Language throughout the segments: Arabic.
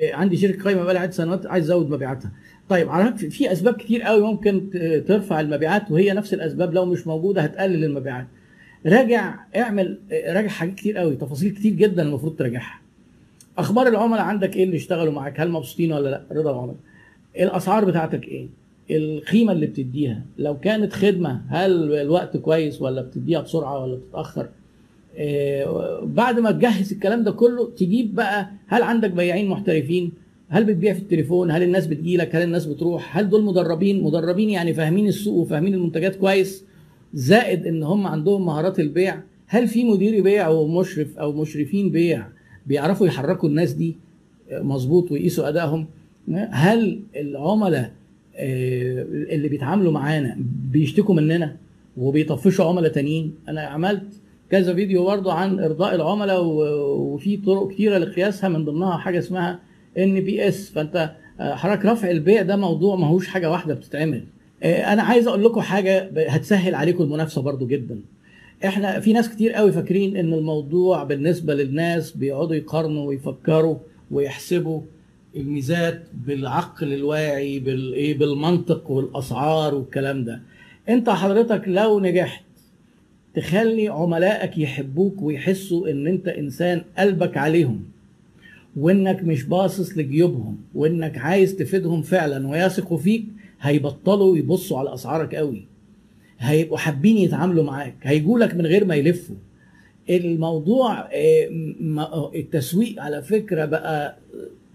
إيه، عندي شركة قايمة بقالي عدة سنوات عايز أزود مبيعاتها. طيب فكرة في أسباب كتير قوي ممكن ترفع المبيعات وهي نفس الأسباب لو مش موجودة هتقلل المبيعات. راجع اعمل راجع حاجات كتير قوي تفاصيل كتير جدا المفروض تراجعها. أخبار العملاء عندك إيه اللي اشتغلوا معاك؟ هل مبسوطين ولا لأ؟ رضا العملاء. الأسعار بتاعتك إيه؟ القيمة اللي بتديها. لو كانت خدمة هل الوقت كويس ولا بتديها بسرعة ولا بتتأخر؟ بعد ما تجهز الكلام ده كله تجيب بقى هل عندك بياعين محترفين؟ هل بتبيع في التليفون؟ هل الناس بتجيلك؟ هل الناس بتروح؟ هل دول مدربين؟ مدربين يعني فاهمين السوق وفاهمين المنتجات كويس؟ زائد إن هم عندهم مهارات البيع. هل في مدير بيع ومشرف أو مشرفين بيع بيعرفوا يحركوا الناس دي؟ مظبوط ويقيسوا أدائهم. هل العملاء آه، اللي بيتعاملوا معانا بيشتكوا مننا وبيطفشوا عملاء تانيين؟ أنا عملت كذا فيديو برضه عن إرضاء العملاء وفي طرق كتيرة لقياسها من ضمنها حاجة اسمها ان بي اس فأنت آه، حضرتك رفع البيع ده موضوع ماهوش حاجة واحدة بتتعمل. آه، أنا عايز أقول لكم حاجة هتسهل عليكم المنافسة برضو جدا. إحنا في ناس كتير قوي فاكرين إن الموضوع بالنسبة للناس بيقعدوا يقارنوا ويفكروا ويحسبوا الميزات بالعقل الواعي بالايه بالمنطق والأسعار والكلام ده. أنت حضرتك لو نجحت تخلي عملائك يحبوك ويحسوا إن أنت إنسان قلبك عليهم وإنك مش باصص لجيوبهم وإنك عايز تفيدهم فعلا ويثقوا فيك هيبطلوا يبصوا على أسعارك قوي. هيبقوا حابين يتعاملوا معاك هيجوا لك من غير ما يلفوا. الموضوع آه، م- التسويق على فكرة بقى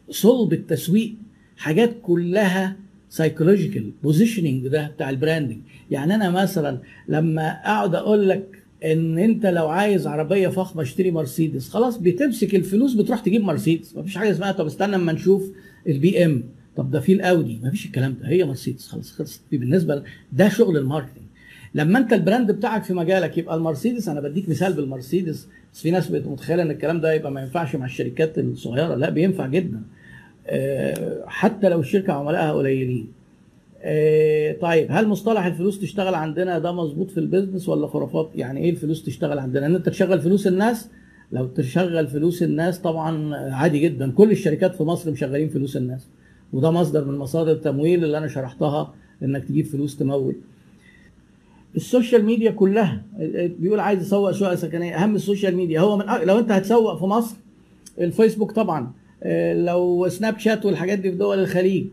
صلب التسويق حاجات كلها psychological positioning ده بتاع ال branding يعني أنا مثلا لما أقعد أقول لك إن أنت لو عايز عربية فخمة اشتري مرسيدس خلاص بتمسك الفلوس بتروح تجيب مرسيدس. مفيش حاجة اسمها طب استنى أما نشوف البي إم. طب ده في الأودي. مفيش الكلام ده. هي مرسيدس. خلاص خلصت. بالنسبة ده شغل ال marketing لما أنت ال brand بتاعك في مجالك يبقى المرسيدس أنا بديك مثال بالمرسيدس. بس في ناس متخيلة إن الكلام ده يبقى ما ينفعش مع الشركات الصغيرة. لا بينفع جدا. حتى لو الشركة عملائها قليلين. آه، طيب هل مصطلح الفلوس تشتغل عندنا ده مظبوط في البيزنس ولا خرافات؟ يعني إيه الفلوس تشتغل عندنا؟ إن أنت تشغل فلوس الناس لو تشغل فلوس الناس طبعا عادي جدا. كل الشركات في مصر مشغلين فلوس الناس. وده مصدر من مصادر التمويل اللي أنا شرحتها إنك تجيب فلوس تمول. ال social media كلها بيقول عايز يسوق شقق سكنية. أهم ال social media. هو من لو أنت هتسوق في مصر الفيسبوك طبعا. آه، لو سناب شات والحاجات دي في دول الخليج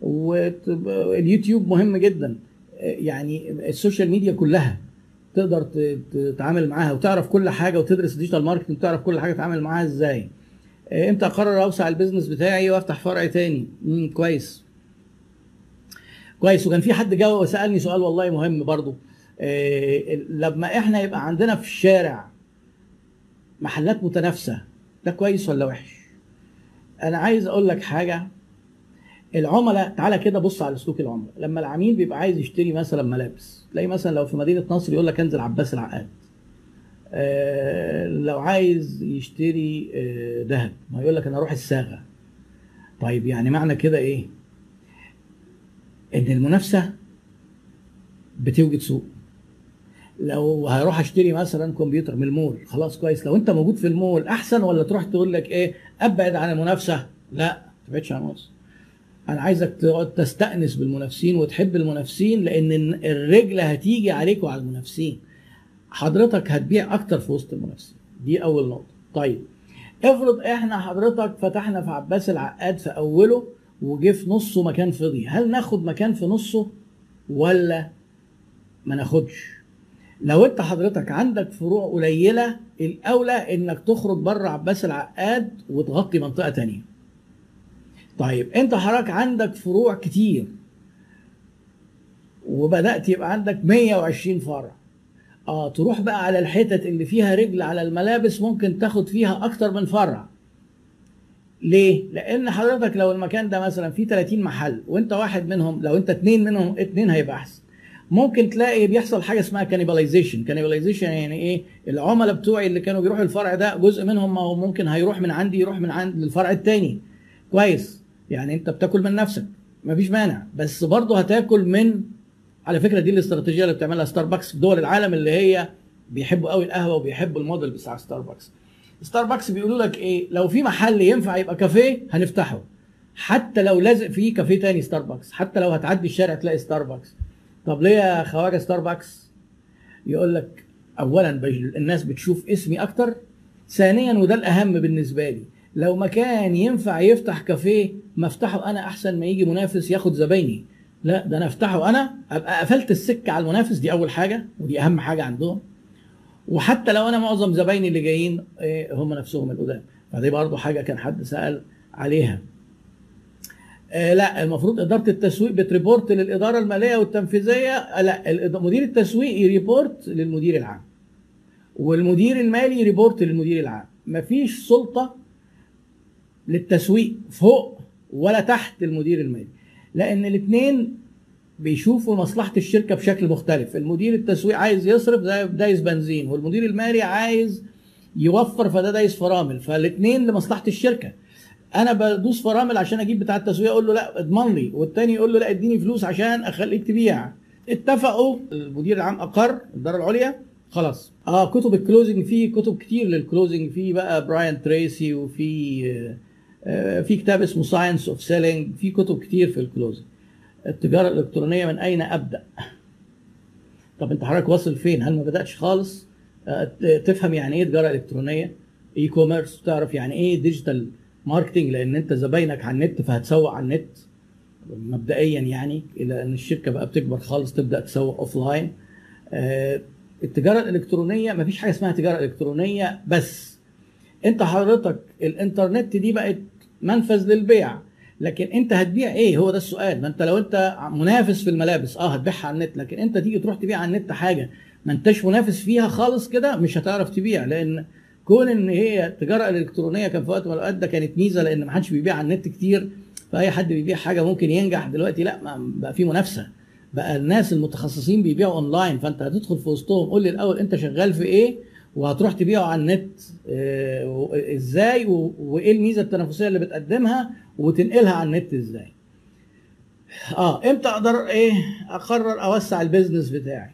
واليوتيوب مهم جدا. آه، يعني ال social media كلها تقدر تتعامل معاها وتعرف كل حاجة وتدرس digital marketing وتعرف كل حاجة تتعامل معاها إزاي. آه، إمتى أقرر أوسع ال business بتاعي وأفتح فرع تاني؟ مم، كويس. كويس. وكان في حد جاوب وسألني سؤال والله مهم برضو. آه، لما إحنا يبقى عندنا في الشارع محلات متنافسة ده كويس ولا وحش؟ أنا عايز أقول لك حاجة. العملاء تعالى كده بص على سلوك العملاء. لما العميل بيبقى عايز يشتري مثلا ملابس تلاقي مثلا لو في مدينة نصر يقول لك انزل عباس العقاد. آه، لو عايز يشتري آه، ذهب ما يقول لك أنا أروح الساغة. طيب يعني معنى كده إيه؟ إن المنافسة بتوجد سوق لو هروح اشتري مثلا كمبيوتر من المول خلاص كويس. لو انت موجود في المول أحسن ولا تروح تقول لك إيه أبعد عن المنافسة؟ لا ما تبعدش عن المنافسه أنا عايزك تقعد تستأنس بالمنافسين وتحب المنافسين لأن الرجل هتيجي عليك وعلى المنافسين. حضرتك هتبيع أكتر في وسط المنافسين. دي أول نقطة. طيب افرض إحنا حضرتك فتحنا في عباس العقاد في أوله وجه في نصه مكان فضي. هل ناخد مكان في نصه ولا ما ناخدش؟ لو انت حضرتك عندك فروع قليلة الأولى إنك تخرج بره عباس العقاد وتغطي منطقة تانية. طيب انت حضرتك عندك فروع كتير وبدأت يبقى عندك 120 فرع. آه تروح بقى على الحتت اللي فيها رجل على الملابس ممكن تاخد فيها أكتر من فرع. ليه؟ لأن حضرتك لو المكان ده مثلا فيه 30 محل وانت واحد منهم لو انت اتنين منهم اتنين هيبقى أحسن. ممكن تلاقي بيحصل حاجة اسمها cannibalization cannibalization يعني إيه؟ العملاء بتوعي اللي كانوا بيروحوا الفرع ده جزء منهم ما هو ممكن هيروح من عندي يروح من عند الفرع التاني. كويس. يعني أنت بتاكل من نفسك. مفيش مانع. بس برضه هتاكل من على فكرة دي الاستراتيجية اللي بتعملها ستاربكس في دول العالم اللي هي بيحبوا قوي القهوة وبيحبوا الموديل بتاع ستاربكس ستاربكس بيقولوا لك إيه؟ لو في محل ينفع يبقى كافيه هنفتحه. حتى لو لازق فيه كافيه تاني ستاربكس حتى لو هتعدي الشارع تلاقي ستاربكس طب ليه يا خواجه ستاربكس يقول لك اولا الناس بتشوف اسمي أكتر ثانيا وده الأهم بالنسبة لي. لو مكان ينفع يفتح كافيه ما افتحه أنا أحسن ما يجي منافس ياخد زبايني. لا ده أنا أفتحه أنا أبقى قفلت السكة على المنافس دي أول حاجة ودي أهم حاجة عندهم. وحتى لو أنا معظم زبايني اللي جايين إيه، هم نفسهم القدام. فدي برضو حاجة كان حد سأل عليها. لا المفروض إدارة التسويق بت report للإدارة المالية والتنفيذية آه، لا مدير التسويق ي report للمدير العام والمدير المالي ي report للمدير العام. مفيش سلطة للتسويق فوق ولا تحت المدير المالي لأن الاثنين بيشوفوا مصلحة الشركة بشكل مختلف. المدير التسويق عايز يصرف زي دايس بنزين والمدير المالي عايز يوفر فده دايس فرامل. فالاثنين لمصلحة الشركة. أنا بدوس فرامل عشان أجيب بتاع التسويق أقول له لا اضمن لي والتاني يقول له لا اديني فلوس عشان اخليك تبيع. اتفقوا. المدير العام اقر الاداره العليا. خلاص. آه كتب ال closing في كتب كتير لل closing. في بقى براين تريسي وفي آه، آه، في كتاب اسمه Science of Selling في كتب كتير في ال closing. التجارة الإلكترونية من أين أبدأ؟ طب أنت حضرتك واصل فين؟ هل ما بدأتش خالص؟ آه، تفهم يعني إيه تجارة إلكترونية؟ e-commerce تعرف يعني إيه digital marketing لأن أنت زباينك على النت فهتسوق على النت مبدئيا يعني إلى أن الشركة بقى بتكبر خالص تبدأ تسوق offline التجارة الإلكترونية مفيش حاجة اسمها تجارة إلكترونية بس أنت حضرتك الإنترنت دي بقت منفذ للبيع. لكن أنت هتبيع إيه؟ هو ده السؤال. ما أنت لو أنت منافس في الملابس آه هتبيعها على النت. لكن أنت تيجي تروح تبيع على النت حاجة ما أنتش منافس فيها خالص كده مش هتعرف تبيع. لأن كون إن هي تجاره الكترونيه كان في وقت من الأوقات ده كانت ميزة لأن ما حدش بيبيع على النت كتير فأي حد بيبيع حاجة ممكن ينجح. دلوقتي لأ بقى في منافسة. بقى الناس المتخصصين بيبيعوا أونلاين فأنت هتدخل في وسطهم قول لي الأول أنت شغال في إيه وهتروح تبيعه على النت آه، إزاي؟ وإيه الميزة التنافسية اللي بتقدمها وتنقلها على النت إزاي؟ آه إمتى أقدر إيه أقرر أوسع ال business بتاعي؟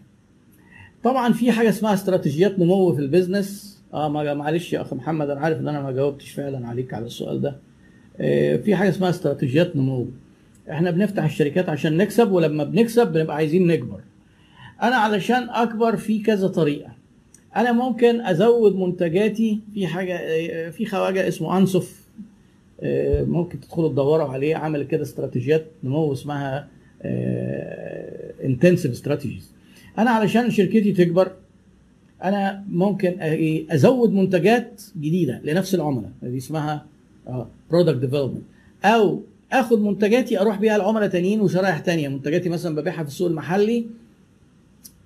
طبعا في حاجة اسمها استراتيجيات نمو في ال business آه معلش يا أخ محمد أنا عارف إن أنا ما جاوبتش فعلا عليك على السؤال ده. آه، في حاجة اسمها استراتيجيات نمو. إحنا بنفتح الشركات عشان نكسب ولما بنكسب بنبقى عايزين نكبر. أنا علشان أكبر في كذا طريقة. أنا ممكن أزود منتجاتي في حاجة آه، في خواجة اسمه أنسوف آه، ممكن تدخلوا تدوروا عليه. عامل كده استراتيجيات نمو اسمها intensive strategies أنا علشان شركتي تكبر أنا ممكن إيه، أزود منتجات جديدة لنفس العملاء دي اسمها product development أو اخد منتجاتي أروح بيها لعملاء تانيين وشرائح تانية. منتجاتي مثلا ببيعها في السوق المحلي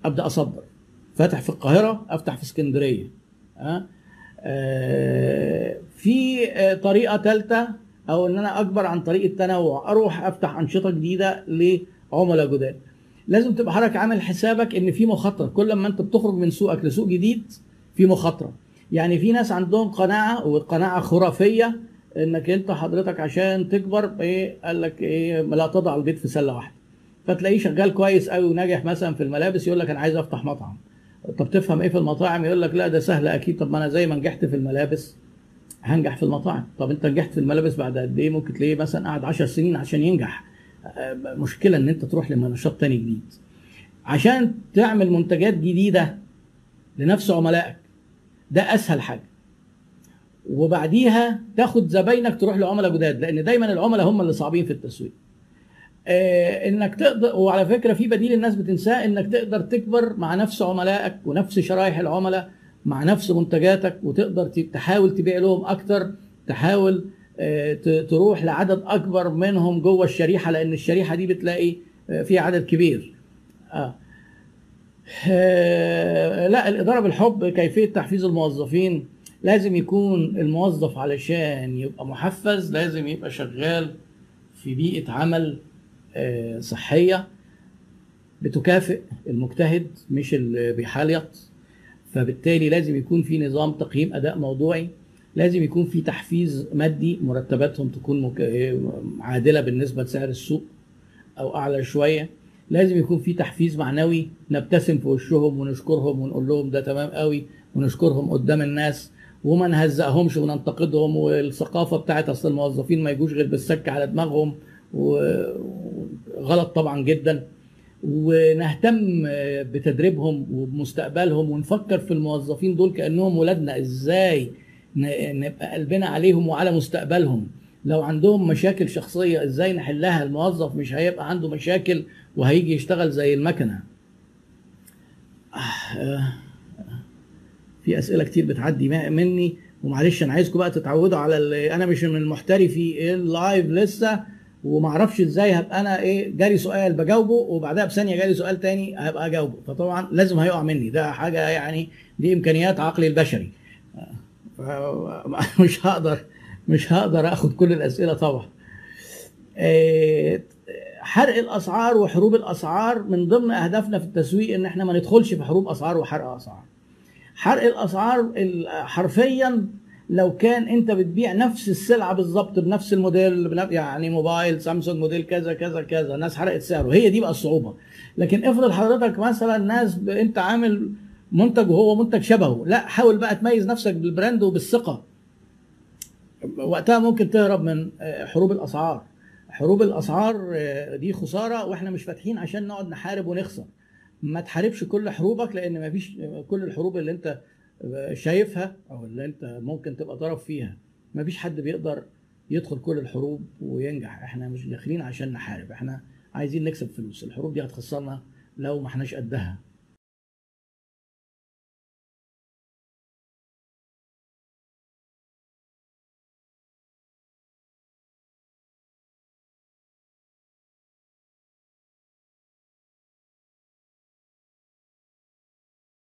أبدأ اصدر فاتح في القاهرة أفتح في اسكندرية ها آه، في آه، طريقة ثالثه أو إن أنا أكبر عن طريق التنوع أروح أفتح أنشطة جديدة لعملاء جداد. لازم تبقى حضرتك عامل حسابك إن في مخاطرة. كل ما أنت بتخرج من سوقك لسوق جديد في مخاطرة. يعني في ناس عندهم قناعة والقناعه خرافية إنك أنت حضرتك عشان تكبر إيه قال لك إيه لا تضع البيض في سلة واحدة. فتلاقيه شغال كويس قوي وناجح مثلا في الملابس يقول لك أنا عايز أفتح مطعم. طب تفهم إيه في المطاعم؟ يقول لك لا ده سهل أكيد. طب ما أنا زي ما نجحت في الملابس هنجح في المطاعم. طب أنت نجحت في الملابس بعد قد إيه؟ ممكن تلاقيه مثلا قعد 10 سنين عشان ينجح. مشكلة إن أنت تروح لنشاط تاني جديد. عشان تعمل منتجات جديدة لنفس عملائك ده أسهل حاجة. وبعديها تاخد زباينك تروح لعملاء جداد لأن دايما العملاء هم اللي صعبين في التسويق. آه، إنك تقدر وعلى فكرة في بديل الناس بتنساه إنك تقدر تكبر مع نفس عملائك ونفس شرائح العملاء مع نفس منتجاتك وتقدر تحاول تبيع لهم أكتر تحاول تروح لعدد أكبر منهم جوه الشريحة لأن الشريحة دي بتلاقي آه، فيها عدد كبير. آه. آه، لا الإدارة بالحب كيفية تحفيز الموظفين لازم يكون الموظف علشان يبقى محفز لازم يبقى شغال في بيئة عمل آه، صحية. بتكافئ المجتهد مش اللي بيحاليط فبالتالي لازم يكون في نظام تقييم أداء موضوعي. لازم يكون في تحفيز مادي مرتباتهم تكون مك- عادلة بالنسبة لسعر السوق أو أعلى شوية. لازم يكون في تحفيز معنوي نبتسم في وشهم ونشكرهم ونقول لهم ده تمام قوي ونشكرهم قدام الناس وما نهزقهمش وننتقدهم والثقافة بتاعت أصل الموظفين ما يجوش غير بالسك على دماغهم وغلط طبعا جدا. ونهتم بتدريبهم وبمستقبلهم ونفكر في الموظفين دول كأنهم ولادنا. إزاي؟ نبقى قلبنا عليهم وعلى مستقبلهم. لو عندهم مشاكل شخصية إزاي نحلها؟ الموظف مش هيبقى عنده مشاكل وهيجي يشتغل زي المكنة. في أسئلة كتير بتعدي مني. ومعلش أنا عايزكم بقى تتعودوا على أنا مش من المحترفي اللايف لسه وما أعرفش إزاي هبقى أنا إيه جالي سؤال بجاوبه وبعدها بثانية جالي سؤال تاني هبقى أجاوبه. فطبعا لازم هيقع مني. ده حاجة يعني دي إمكانيات عقلي البشري. مش هقدر مش هقدر آخد كل الأسئلة طبعا. حرق الأسعار وحروب الأسعار من ضمن أهدافنا في التسويق إن إحنا ما ندخلش في حروب أسعار وحرق أسعار. حرق الأسعار حرفيا لو كان أنت بتبيع نفس السلعة بالظبط بنفس الموديل يعني موبايل سامسونج موديل كذا كذا كذا الناس حرقت سعره. هي دي بقى الصعوبة. لكن افرض حضرتك مثلا ناس أنت عامل منتج وهو منتج شبهه. لا حاول بقى تميز نفسك بال brand وبالثقة. وقتها ممكن تهرب من حروب الأسعار. حروب الأسعار دي خسارة وإحنا مش فاتحين عشان نقعد نحارب ونخسر. ما تحاربش كل حروبك لأن ما فيش كل الحروب اللي أنت شايفها أو اللي أنت ممكن تبقى طرف فيها. ما فيش حد بيقدر يدخل كل الحروب وينجح. إحنا مش داخلين عشان نحارب. إحنا عايزين نكسب فلوس. الحروب دي هتخسرنا لو ما إحناش قدها.